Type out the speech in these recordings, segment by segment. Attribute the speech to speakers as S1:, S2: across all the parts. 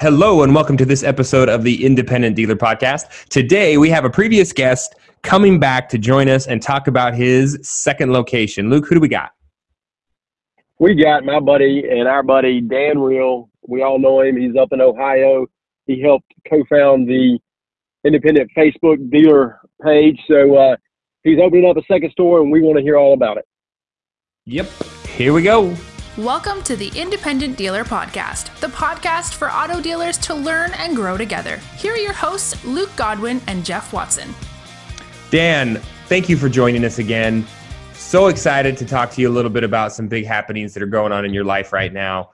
S1: Hello, and welcome to this episode of the Independent Dealer Podcast. Today, we have a previous guest coming back to join us and talk about his second location. Luke, who do we got?
S2: We got my buddy and our buddy Dan Reel. We all know him. He's up in Ohio. He helped co-found the independent Facebook dealer page. So uh, he's opening up a second store, and we want to hear all about it.
S1: Yep. Here we go.
S3: Welcome to the Independent Dealer Podcast, the podcast for auto dealers to learn and grow together. Here are your hosts, Luke Godwin and Jeff Watson.
S1: Dan, thank you for joining us again. So excited to talk to you a little bit about some big happenings that are going on in your life right now.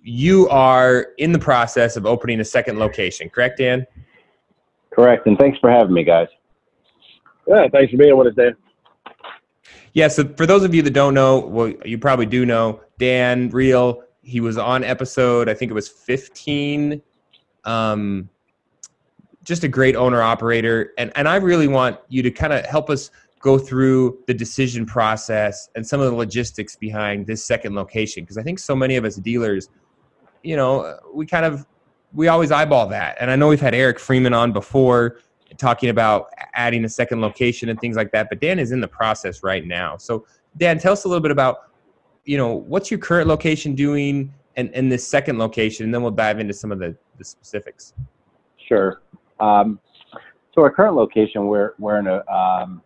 S1: You are in the process of opening a second location, correct, Dan?
S4: Correct, and thanks for having me, guys.
S2: Yeah, thanks for being with us, Dan.
S1: Yeah, so for those of you that don't know, well, you probably do know, Dan Reel, he was on episode, I think it was 15. Um, just a great owner operator. And, and I really want you to kind of help us go through the decision process and some of the logistics behind this second location. Because I think so many of us dealers, you know, we kind of, we always eyeball that. And I know we've had Eric Freeman on before talking about adding a second location and things like that. But Dan is in the process right now. So Dan, tell us a little bit about, you know, what's your current location doing and, and this second location, and then we'll dive into some of the, the specifics.
S4: Sure. Um, so our current location, we're, we're in a, um,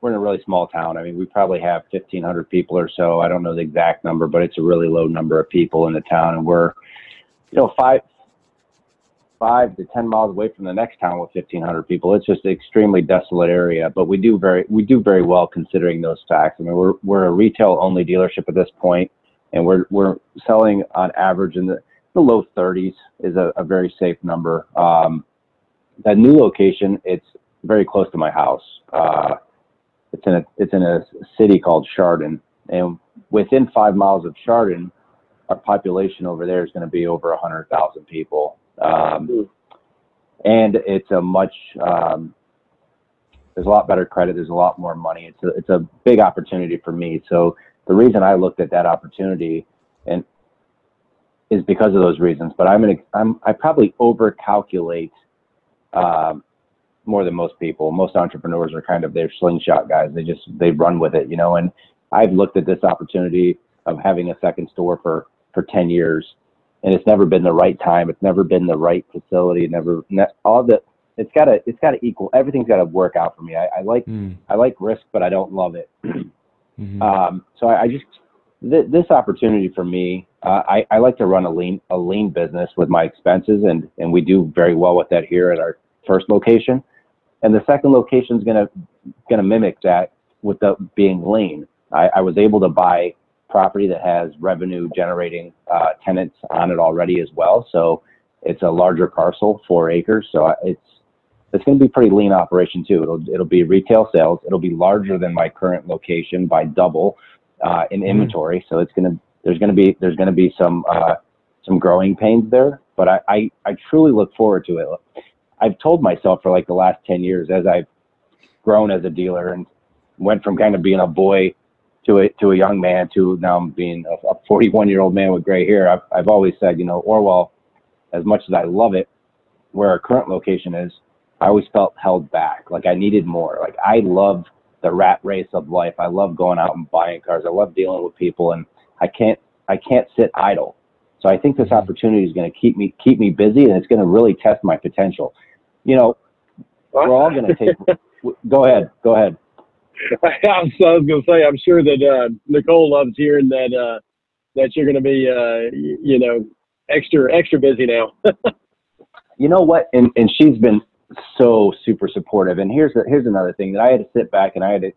S4: we're in a really small town. I mean, we probably have 1,500 people or so. I don't know the exact number, but it's a really low number of people in the town, and we're, you know, five five to ten miles away from the next town with 1,500 people. It's just an extremely desolate area, but we do very we do very well considering those facts. I mean, we're we're a retail only dealership at this point, and we're we're selling on average in the, the low 30s is a, a very safe number. Um, that new location, it's very close to my house. Uh, it's in a it's in a city called Chardon, and within five miles of Chardon, our population over there is going to be over a 100,000 people. Um, and it's a much um, there's a lot better credit. There's a lot more money. It's a, it's a big opportunity for me. So the reason I looked at that opportunity and is because of those reasons. But I'm gonna I'm I probably overcalculate um, more than most people. Most entrepreneurs are kind of they're slingshot guys. They just they run with it, you know. And I've looked at this opportunity of having a second store for for 10 years and it's never been the right time. It's never been the right facility. Never all the it's got to it's got to equal. Everything's got to work out for me. I, I like mm. I like risk, but I don't love it. mm-hmm. um, so I, I just th- this opportunity for me. Uh, I, I like to run a lean a lean business with my expenses, and and we do very well with that here at our first location. And the second location is gonna gonna mimic that with the being lean. I, I was able to buy property that has revenue generating uh, tenants on it already as well. So it's a larger parcel, four acres. So it's it's going to be pretty lean operation too. It'll it'll be retail sales. It'll be larger than my current location by double uh, in mm-hmm. inventory. So it's going to there's going to be there's going to be some uh, some growing pains there. But I, I I truly look forward to it. I've told myself for like the last ten years as I've grown as a dealer and went from kind of being a boy to a to a young man to now being a, a 41 year old man with gray hair. I've I've always said, you know, Orwell, as much as I love it, where our current location is, I always felt held back. Like I needed more. Like I love the rat race of life. I love going out and buying cars. I love dealing with people, and I can't I can't sit idle. So I think this mm-hmm. opportunity is going to keep me keep me busy, and it's going to really test my potential. You know, we're all going to take. go ahead. Go ahead.
S2: I was, going to say, I'm sure that uh, Nicole loves hearing that uh, that you're going to be, uh, you, you know, extra extra busy now.
S4: you know what? And and she's been so super supportive. And here's the, here's another thing that I had to sit back and I had to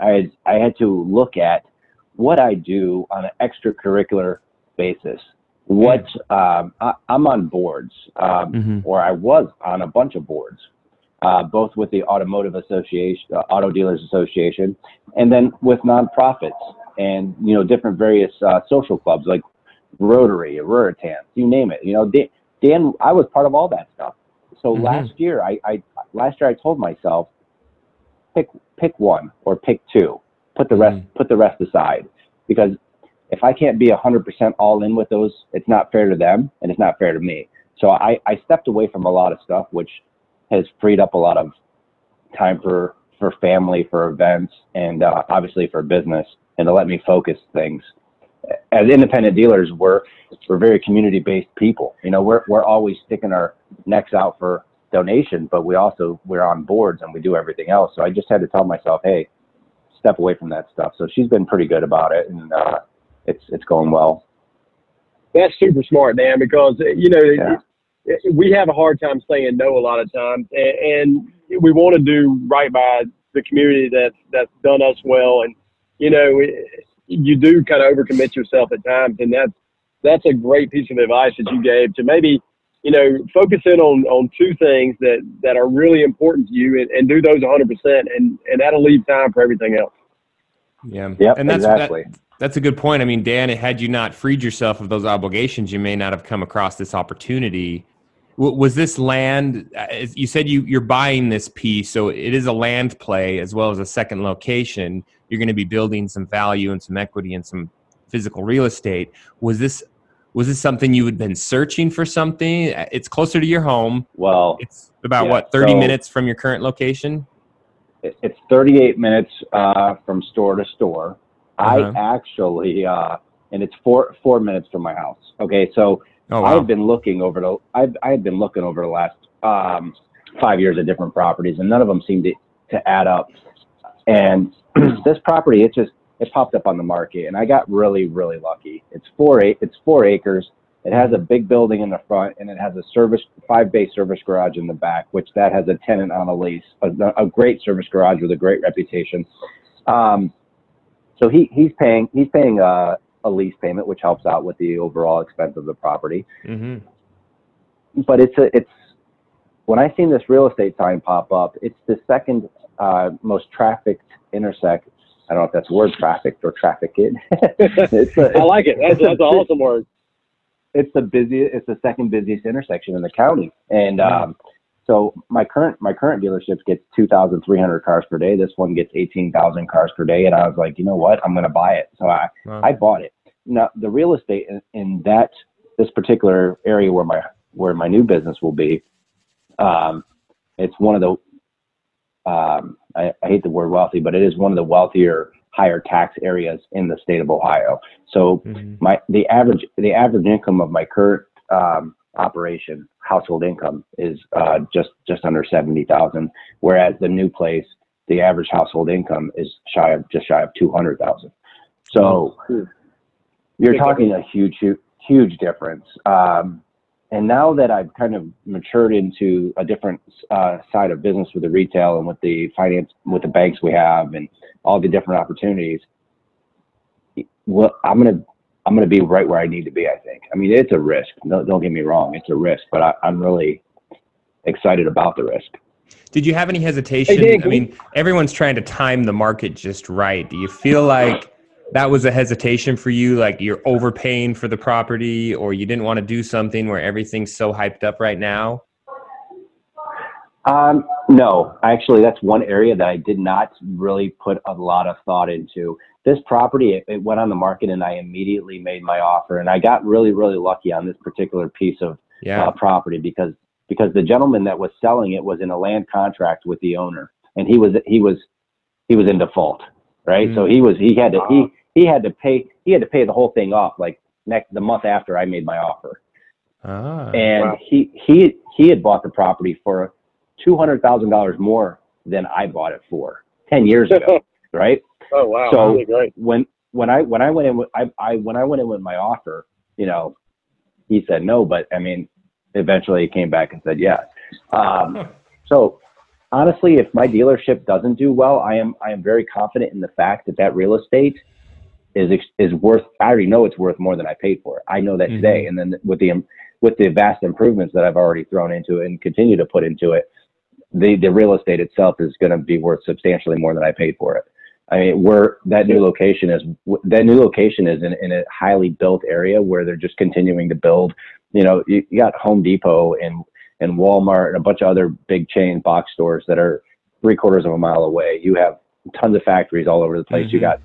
S4: I had I had to look at what I do on an extracurricular basis. What um, I, am on boards, um, mm-hmm. or I was on a bunch of boards uh, both with the Automotive Association, uh, Auto Dealers Association, and then with nonprofits and you know different various uh, social clubs like Rotary, Ruritan, you name it. You know, Dan, Dan, I was part of all that stuff. So mm-hmm. last year, I, I last year I told myself, pick pick one or pick two, put the rest mm-hmm. put the rest aside, because if I can't be 100% all in with those, it's not fair to them and it's not fair to me. so I, I stepped away from a lot of stuff, which has freed up a lot of time for for family, for events, and uh, obviously for business, and to let me focus things. As independent dealers, we're we're very community based people. You know, we're we're always sticking our necks out for donation, but we also we're on boards and we do everything else. So I just had to tell myself, hey, step away from that stuff. So she's been pretty good about it, and uh, it's it's going well.
S2: That's super smart, Dan, because you know yeah. It, it, we have a hard time saying no a lot of times, and, and we want to do right by the community that that's done us well, and you know you do kind of overcommit yourself at times, and that's that's a great piece of advice that you gave to maybe you know, focus in on, on two things that, that are really important to you and, and do those 100%, and, and that'll leave time for everything else.
S1: Yeah.
S4: Yep,
S1: and that's,
S4: exactly.
S1: That, that's a good point. I mean, Dan, had you not freed yourself of those obligations, you may not have come across this opportunity. Was this land? Uh, you said you you're buying this piece, so it is a land play as well as a second location. You're going to be building some value and some equity and some physical real estate. Was this was this something you had been searching for something? It's closer to your home.
S4: Well,
S1: it's about yeah, what 30 so minutes from your current location.
S4: It's 38 minutes uh, from store to store. Uh-huh. I actually, uh, and it's four four minutes from my house. Okay, so oh, wow. I've been looking over the I've I've been looking over the last um, five years at different properties, and none of them seem to to add up. And this property, it just it popped up on the market, and I got really, really lucky. It's four it's four acres. It has a big building in the front, and it has a service five bay service garage in the back, which that has a tenant on a lease, a, a great service garage with a great reputation. Um, so he he's paying he's paying a, a, lease payment, which helps out with the overall expense of the property. Mm-hmm. But it's a it's when I seen this real estate sign pop up, it's the second uh, most trafficked intersect I don't know if that's word trafficked or trafficked.
S2: it's a, I like it. That's, that's an awesome word.
S4: It's the busiest. It's the second busiest intersection in the county, and um, so my current my current dealership gets two thousand three hundred cars per day. This one gets eighteen thousand cars per day, and I was like, you know what? I'm going to buy it. So I wow. I bought it. Now the real estate in, in that this particular area where my where my new business will be, um, it's one of the um, I, I, hate the word wealthy, but it is one of the wealthier, higher tax areas in the state of Ohio. So mm-hmm. my the average the average income of my current um, operation household income is uh, just just under seventy thousand, whereas the new place the average household income is shy of just shy of two hundred thousand. So you're talking a huge huge difference. Um, and now that I've kind of matured into a different uh, side of business with the retail and with the finance, with the banks we have, and all the different opportunities, well, I'm gonna I'm gonna be right where I need to be. I think. I mean, it's a risk. No, don't get me wrong, it's a risk, but I, I'm really excited about the risk.
S1: Did you have any hesitation? Hey, I mean, everyone's trying to time the market just right. Do you feel like that was a hesitation for you like you're overpaying for the property or you didn't want to do something where everything's so hyped up right now
S4: um, no actually that's one area that i did not really put a lot of thought into this property it, it went on the market and i immediately made my offer and i got really really lucky on this particular piece of yeah. uh, property because because the gentleman that was selling it was in a land contract with the owner and he was he was he was in default right? Mm. So he was he had to he he had to pay he had to pay the whole thing off like next the month after I made my offer. Ah, and wow. he he he had bought the property for two hundred thousand dollars more than I bought it for ten years ago, right?
S2: Oh wow!
S4: So really when when I when I went in with I, I when I went in with my offer, you know, he said no, but I mean, eventually he came back and said yes. Um, so honestly, if my dealership doesn't do well, I am I am very confident in the fact that that real estate is is worth. I already know it's worth more than I paid for it. I know that mm-hmm. today, and then with the with the vast improvements that I've already thrown into it and continue to put into it, the the real estate itself is going to be worth substantially more than I paid for it. I mean, we're that new location is that new location is in, in a highly built area where they're just continuing to build. You know, you, you got Home Depot and and Walmart and a bunch of other big chain box stores that are three quarters of a mile away. You have tons of factories all over the place. Mm-hmm. You got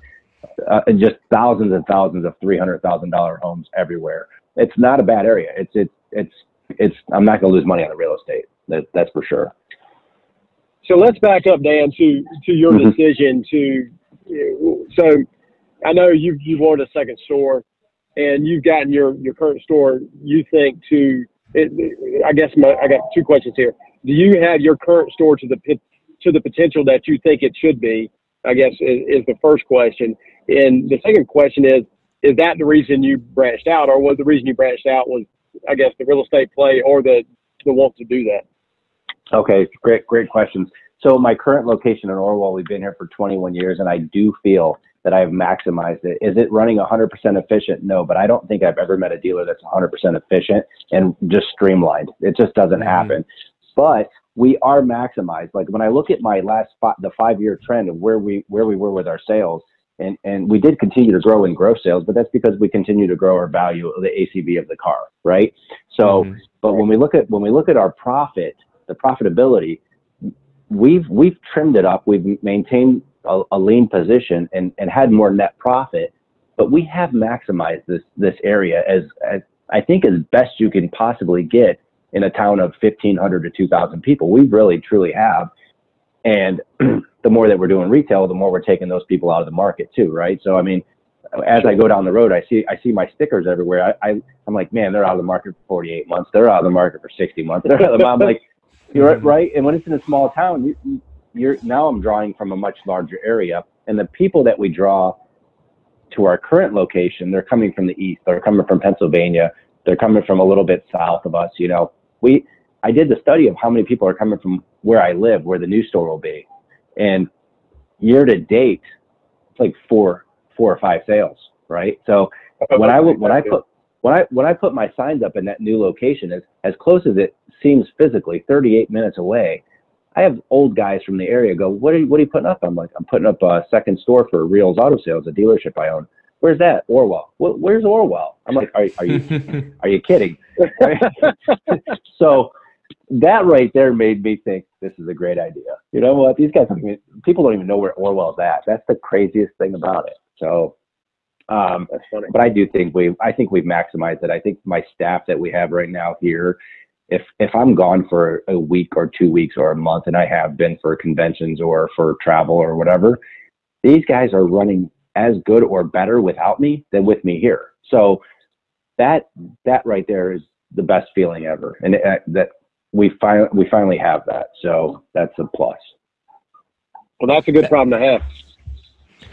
S4: uh, just thousands and thousands of three hundred thousand dollar homes everywhere. It's not a bad area. It's it's it's it's I'm not going to lose money on the real estate. That, that's for sure.
S2: So let's back up, Dan, to to your
S4: Mhm.
S2: decision to. So, I know you you wanted a second store, and you've gotten your your current store. You think to. It, I guess my, I got two questions here. Do you have your current store to the to the potential that you think it should be? I guess is, is the first question. And the second question is: Is that the reason you branched out, or was the reason you branched out was, I guess, the real estate play or the the want to do that?
S4: Okay, great, great questions. So my current location in Orwell, we've been here for 21 years, and I do feel that I've maximized it. Is it running 100% efficient? No, but I don't think I've ever met a dealer that's 100% efficient and just streamlined. It just doesn't
S1: Mhm.
S4: happen. But we are maximized. Like when I look at my last fi- the five year trend of where we where we were with our sales, and and we did continue to grow in gross sales, but that's because we continue to grow our value of the ACV of the car, right? So.
S1: Mhm.
S4: But when we look at when we look at our profit, the profitability, we've we've trimmed it up. We've maintained a, a lean position and, and had more net profit. But we have maximized this this area as, as I think as best you can possibly get in a town of 1,500 to 2,000 people. We really truly have. And the more that we're doing retail, the more we're taking those people out of the market too, right? So I mean, as I go down the road, I see I see my stickers everywhere. I, I I'm like, man, they're out of the market for 48 months. They're out of the market for 60 months. I'm like, you're right, mm-hmm. right. And when it's in a small town, you, you- you're now I'm drawing from a much larger area, and the people that we draw to our current location, they're coming from the east. They're coming from Pennsylvania. They're coming from a little bit south of us. You know, we I did the study of how many people are coming from where I live, where the new store will be, and year to date, it's like four four or five sales, right? So when I when I put when I when I put my signs up in that new location, as as close as it seems physically, 38 minutes away, I have old guys from the area go, "What are you, what are you putting up?" I'm like, "I'm putting up a second store for Reels Auto Sales, a dealership I own." Where's that? Orwell. Where's Orwell? I'm like, "Are, are you are you kidding?" so that right there made me think this is a great idea. You know what? These guys, people don't even know where Orwell's at. That's the craziest thing about it. So, um, but I do think we, I think we've maximized it. I think my staff that we have right now here, if if I'm gone for a week or two weeks or a month, and I have been for conventions or for travel or whatever, these guys are running as good or better without me than with me here. So that that right there is the best feeling ever, and uh, that we finally we finally have that. So that's a plus.
S2: Well, that's a good problem to have.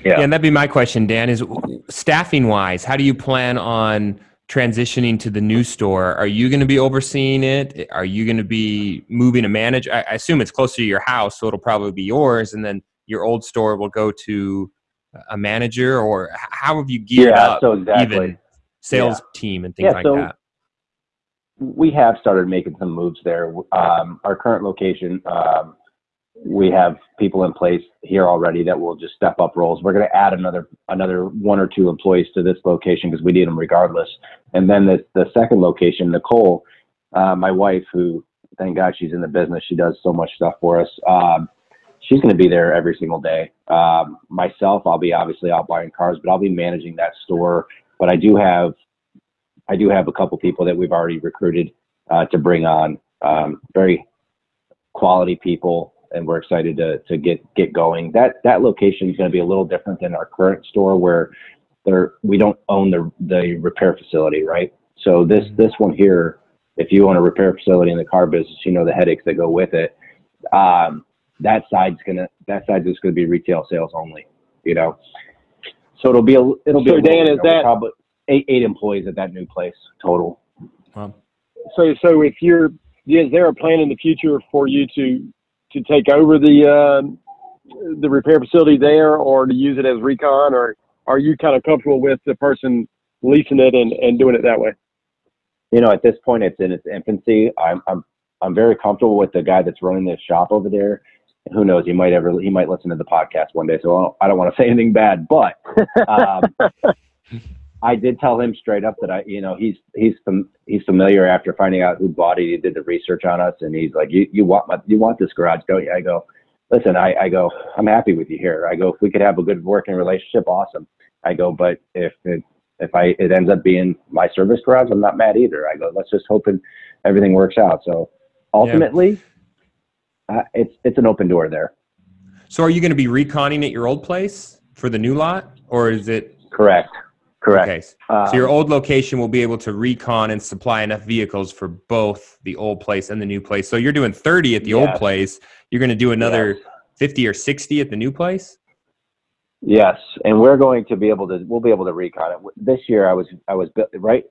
S1: Yeah, and that'd be my question, Dan. Is staffing wise, how do you plan on transitioning to the new store? Are you going to be overseeing it? Are you going to be moving a manager? I I assume it's closer to your house, so it'll probably be yours, and then your old store will go to a manager. Or how have you geared
S4: Yeah,
S1: up,
S4: so exactly.
S1: even sales team and things
S4: Yeah,
S1: like
S4: so-
S1: that?
S4: we have started making some moves there. Um, our current location, um, we have people in place here already that will just step up roles. We're going to add another another one or two employees to this location because we need them regardless. And then the the second location, Nicole, uh, my wife, who thank God she's in the business, she does so much stuff for us. Um, she's going to be there every single day. Um, myself, I'll be obviously out buying cars, but I'll be managing that store. But I do have I do have a couple people that we've already recruited uh, to bring on um, very quality people, and we're excited to to get get going. That that location is going to be a little different than our current store, where there we don't own the the repair facility, right? So this this one here, if you own a repair facility in the car business, you know the headaches that go with it. Um, that side's gonna that side's just gonna be retail sales only, you know. So it'll be a it'll be
S2: So
S4: a
S2: Dan,
S4: little,
S2: is
S4: you know,
S2: that-
S4: probably eight eight employees at that new place total.
S1: Well,
S2: So, so if you're, is there a plan in the future for you to to take over the um the repair facility there, or to use it as recon, or are you kind of comfortable with the person leasing it and, and doing it that way?
S4: you know, at this point, it's in its infancy. I'm, I'm, I'm very comfortable with the guy that's running this shop over there. Who knows? He might ever, he might listen to the podcast one day. So I don't, I don't want to say anything bad, but um, I did tell him straight up that I, you know, he's, he's, fam- he's familiar after finding out who bought it. He did the research on us, and he's like, you, you want my, you want this garage, don't you? I go, listen, I, I go, I'm happy with you here. I go, if we could have a good working relationship, awesome. I go, but if it, if I it ends up being my service garage, I'm not mad either. I go, let's just hope and everything works out. So ultimately, uh, it's it's an open door there.
S1: So are you going to be reconning at your old place for the new lot, or is it
S4: Correct. Correct.
S1: okay?
S4: Um,
S1: So your old location will be able to recon and supply enough vehicles for both the old place and the new place. So you're doing 30 at the old
S4: Yes.
S1: place. You're going to do another
S4: Yes.
S1: 50 or 60 at the new place.
S4: Yes, and we're going to be able to. We'll be able to recon it this year. I was I was right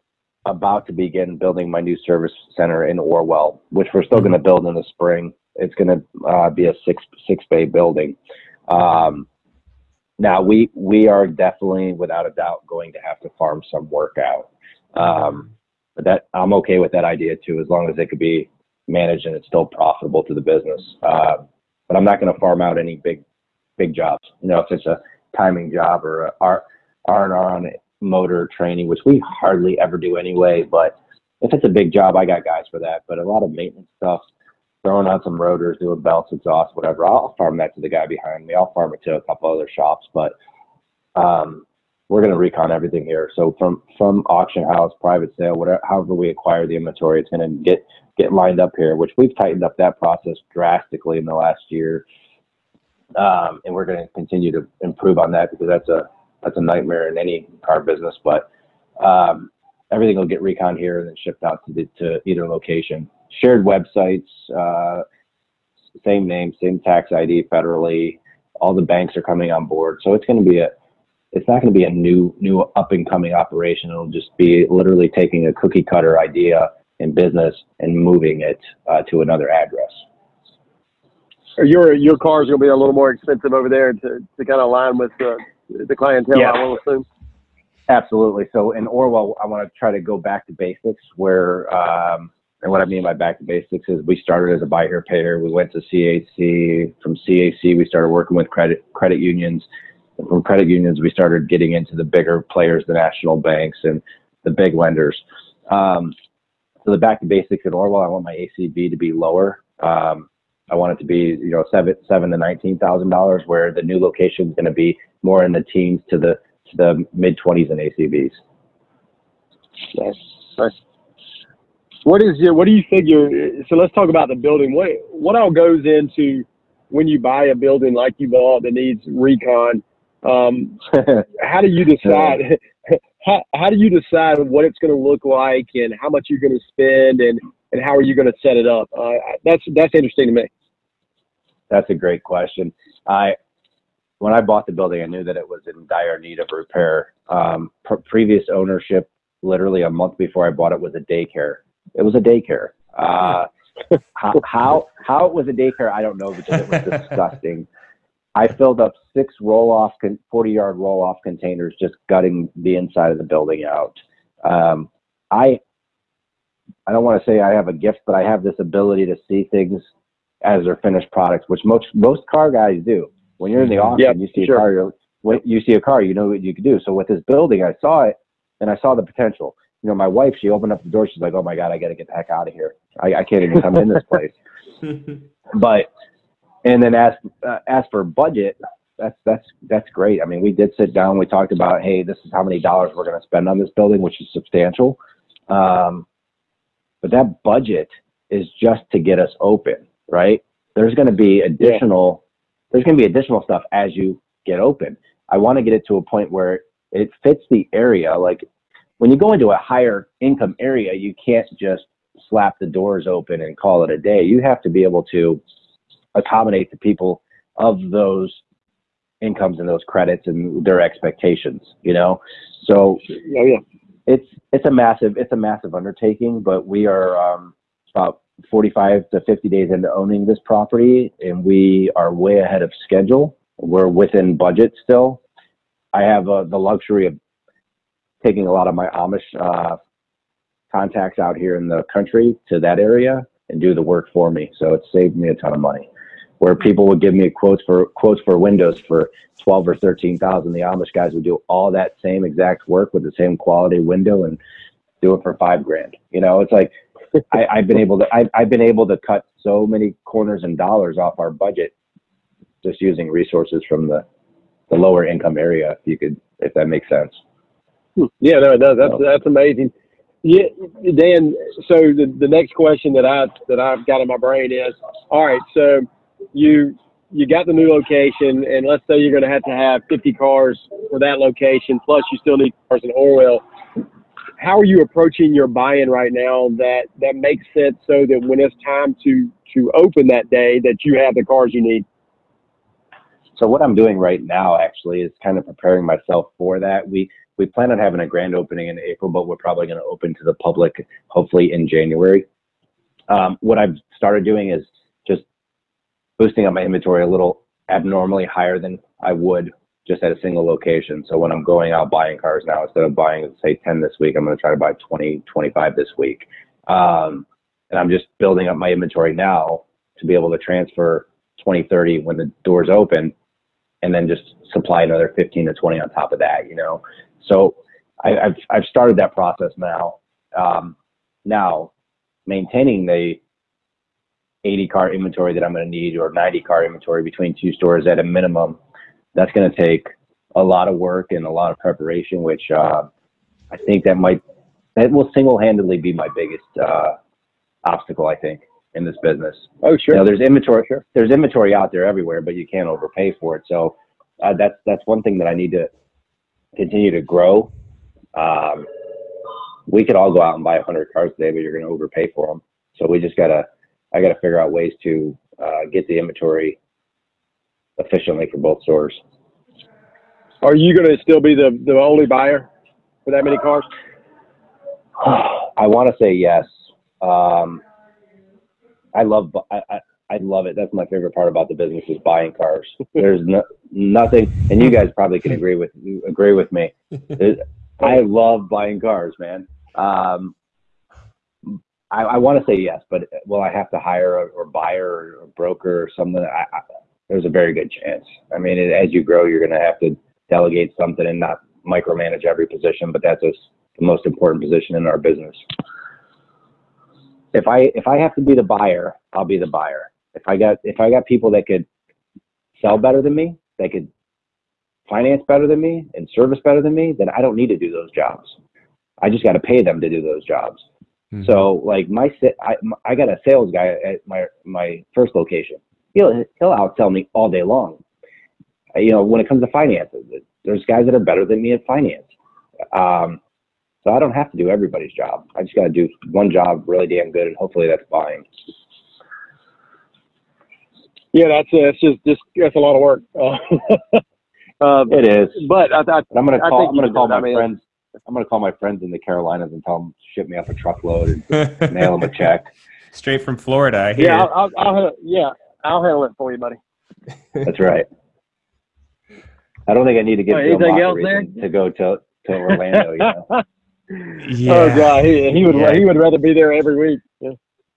S4: about to begin building my new service center in Orwell, which we're still going to build in the spring. It's going to uh, be a six six bay building. Um, now we we are definitely, without a doubt, going to have to farm some work out. Um, but that I'm okay with that idea too, as long as it could be managed and it's still profitable to the business. Uh, but I'm not going to farm out any big big jobs. You know, if it's a timing job or a R R and R on motor training, which we hardly ever do anyway. But if it's a big job, I got guys for that. But a lot of maintenance stuff, throwing on some rotors, doing belts, exhaust, whatever, I'll farm that to the guy behind me. I'll farm it to a couple other shops, but um, we're going to recon everything here. So from from auction house, private sale, whatever, however we acquire the inventory, it's going to get get lined up here, which we've tightened up that process drastically in the last year um, and we're going to continue to improve on that because that's a that's a nightmare in any car business. But um, everything will get recon here and then shipped out to the, to either location. Shared websites, uh, same name, same tax ID federally. All the banks are coming on board, so it's going to be a it's not going to be a new new up and coming operation. It'll just be literally taking a cookie cutter idea in business and moving it uh, to another address.
S2: Your your car's gonna be a little more expensive over there to, to kind of align with the the clientele.
S4: Yeah.
S2: I will assume.
S4: Absolutely. So in Orwell, I want to try to go back to basics where, um, and what I mean by back to basics is we started as a buy here. We went to CAC. From CAC, we started working with credit credit unions. And from credit unions, we started getting into the bigger players, the national banks and the big lenders. Um, so the back to basics in Orwell, I want my ACV to be lower. Um, I want it to be, you know, seven seven to nineteen thousand dollars, where the new location is going to be more in the teens to the to the mid twenties in ACVs.
S2: Nice. Nice. What is your, what do you figure? So let's talk about the building. What, what all goes into when you buy a building like you bought that needs recon? Um, how do you decide? How, how do you decide what it's going to look like and how much you're going to spend and, and how are you going to set it up? Uh, that's that's interesting to me.
S4: That's a great question. I when I bought the building, I knew that it was in dire need of repair. Um, pr- previous ownership, literally a month before I bought it, was a daycare. It was a daycare. Uh, how, how how it was a daycare, I don't know because it was disgusting. I filled up six roll off, 40 yard roll off containers, just gutting the inside of the building out. Um, I I don't want to say I have a gift, but I have this ability to see things as their finished products, which most most car guys do. When you're in the auction,
S2: Yep,
S4: you see
S2: sure.
S4: a car, you see a car, you know what you can do. So with this building, I saw it and I saw the potential. You know, my wife, she opened up the door. She's like, "Oh my god, I got to get the heck out of here. I, I can't even come in this place." But and then as uh, as for budget, that's that's that's great. I mean, we did sit down. We talked about, hey, this is how many dollars we're going to spend on this building, which is substantial. Um, but that budget is just to get us open, right? There's going to be additional. There's going to be additional stuff as you get open. I want to get it to a point where it fits the area. Like when you go into a higher income area, you can't just slap the doors open and call it a day. You have to be able to accommodate the people of those incomes and those credits and their expectations, you know? So
S2: Oh yeah.
S4: it's, it's a massive, it's a massive undertaking, but we are, um, about 45 to 50 days into owning this property and we are way ahead of schedule. We're within budget still. I have uh, the luxury of taking a lot of my Amish, uh, contacts out here in the country to that area and do the work for me. So it saved me a ton of money. Where people would give me quotes for quotes for windows for twelve or thirteen thousand, the Amish guys would do all that same exact work with the same quality window and do it for five grand. You know, it's like I, I've been able to I, I've been able to cut so many corners and dollars off our budget just using resources from the the lower income area. If you could, if that makes sense.
S2: Yeah, no, no, that's that's amazing. Yeah, Dan. So the, the next question that I that I've got in my brain is, all right, so you you got the new location, and let's say you're going to have to have 50 cars for that location, plus you still need cars in Orwell. How are you approaching your buy-in right now that that makes sense so that when it's time to to open that day, that you have the cars you need?
S4: So what I'm doing right now actually is kind of preparing myself for that. We we plan on having a grand opening in April, but we're probably going to open to the public hopefully in January. Um, what I've started doing is just boosting up my inventory a little abnormally higher than I would just at a single location. So when I'm going out buying cars now, instead of buying say 10 this week, I'm going to try to buy 20, 25 this week. Um, and I'm just building up my inventory now to be able to transfer 20, 30 when the doors open and then just supply another 15 to 20 on top of that, you know? So I, have I've started that process now. Um, now, maintaining the 80 car inventory that I'm going to need or 90 car inventory between two stores at a minimum, that's going to take a lot of work and a lot of preparation, which uh, I think that might that will single-handedly be my biggest uh, obstacle. I think in this business.
S2: Oh, sure.
S4: You know, there's inventory. Sure. There's inventory out there everywhere, but you can't overpay for it. So uh, that's that's one thing that I need to continue to grow. Um, we could all go out and buy 100 cars today, but you're going to overpay for them. So we just gotta, I gotta figure out ways to uh, get the inventory efficiently for both stores.
S2: Are you going to still be the the only buyer for that many cars?
S4: I want to say yes. Um, I love, I, I, I love it. That's my favorite part about the business is buying cars. There's no, nothing, and you guys probably can agree with agree with me. I love buying cars, man. Um, I, I want to say yes, but will I have to hire a, or buyer or a broker or something? I, I, there's a very good chance. I mean, as you grow, you're going to have to delegate something and not micromanage every position, but that's just the most important position in our business. If I if I have to be the buyer, I'll be the buyer. If I got if I got people that could sell better than me, that could finance better than me and service better than me, then I don't need to do those jobs. I just got to pay them to do those jobs. Mm-hmm. So like my I I got a sales guy at my my first location. He'll he'll outsell me all day long. You know, when it comes to finances, there's guys that are better than me at finance. Um, so I don't have to do everybody's job. I just got to do one job really damn good, and hopefully that's buying.
S2: Yeah, that's uh, it's just just that's a lot of work.
S4: Uh, it is,
S2: but I, I,
S4: I'm gonna call. I'm gonna call my I mean, friends. I'm gonna call my friends in the Carolinas and tell them to ship me up a truckload and mail them a check.
S1: Straight from Florida.
S2: Yeah, I'll, I'll, I'll, yeah, I'll handle it for you, buddy.
S4: That's right. I don't think I need to get anything else there to go to to Orlando. You know?
S2: yeah. Oh god, he, he would yeah. he would rather be there every week. Yeah.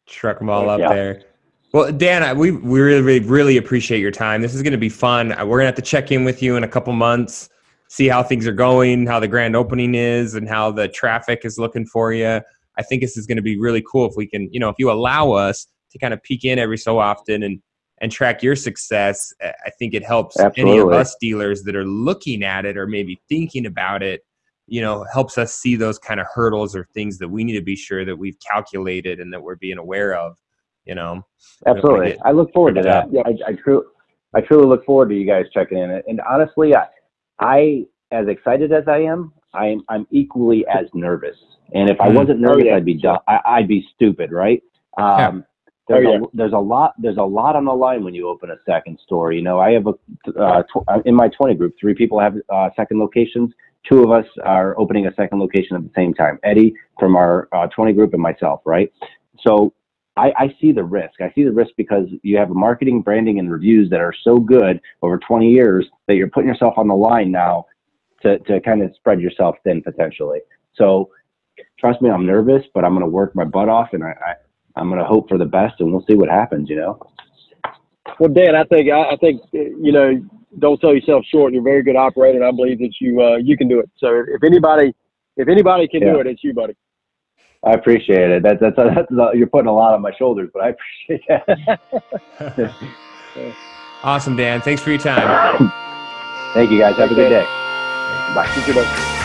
S1: Truck them all up yeah. there. Well, Dan, we we really really appreciate your time. This is going to be fun. Uh, we're gonna have to check in with you in a couple months, see how things are going, how the grand opening is, and how the traffic is looking for you. I think this is going to be really cool if we can, you know, if you allow us to kind of peek in every so often and and track your success. I think it helps Absolutely. any of us dealers that are looking at it or maybe thinking about it you know helps us see those kind of hurdles or things that we need to be sure that we've calculated and that we're being aware of you know
S4: absolutely i look forward to that yeah. I, I, truly i truly look forward to you guys checking in and honestly i i as excited as i am i'm i'm equally as nervous and if i mm-hmm. wasn't nervous oh, yeah. i'd be dumb I, would be stupid right um, yeah. There's, oh, yeah. a, there's a lot there's a lot on the line when you open a second store you know i have a uh, tw- in my 20 group three people have uh, second locations two of us are opening a second location at the same time eddie from our uh, 20 group and myself right so I, I, see the risk i see the risk because you have marketing branding and reviews that are so good over 20 years that you're putting yourself on the line now to, to kind of spread yourself thin potentially so trust me i'm nervous but i'm going to work my butt off and I, I i'm going to hope for the best and we'll see what happens you know
S2: well dan i think i, I think you know don't sell yourself short. You're a very good operator, and I believe that you uh, you can do it. So if anybody if anybody can yeah. do it, it's you, buddy.
S4: I appreciate it. That's that's, that's, that's you're putting a lot on my shoulders, but I appreciate
S1: that. awesome, Dan. Thanks for your time.
S4: Thank you, guys. Have a good day.
S2: Bye. You too, buddy.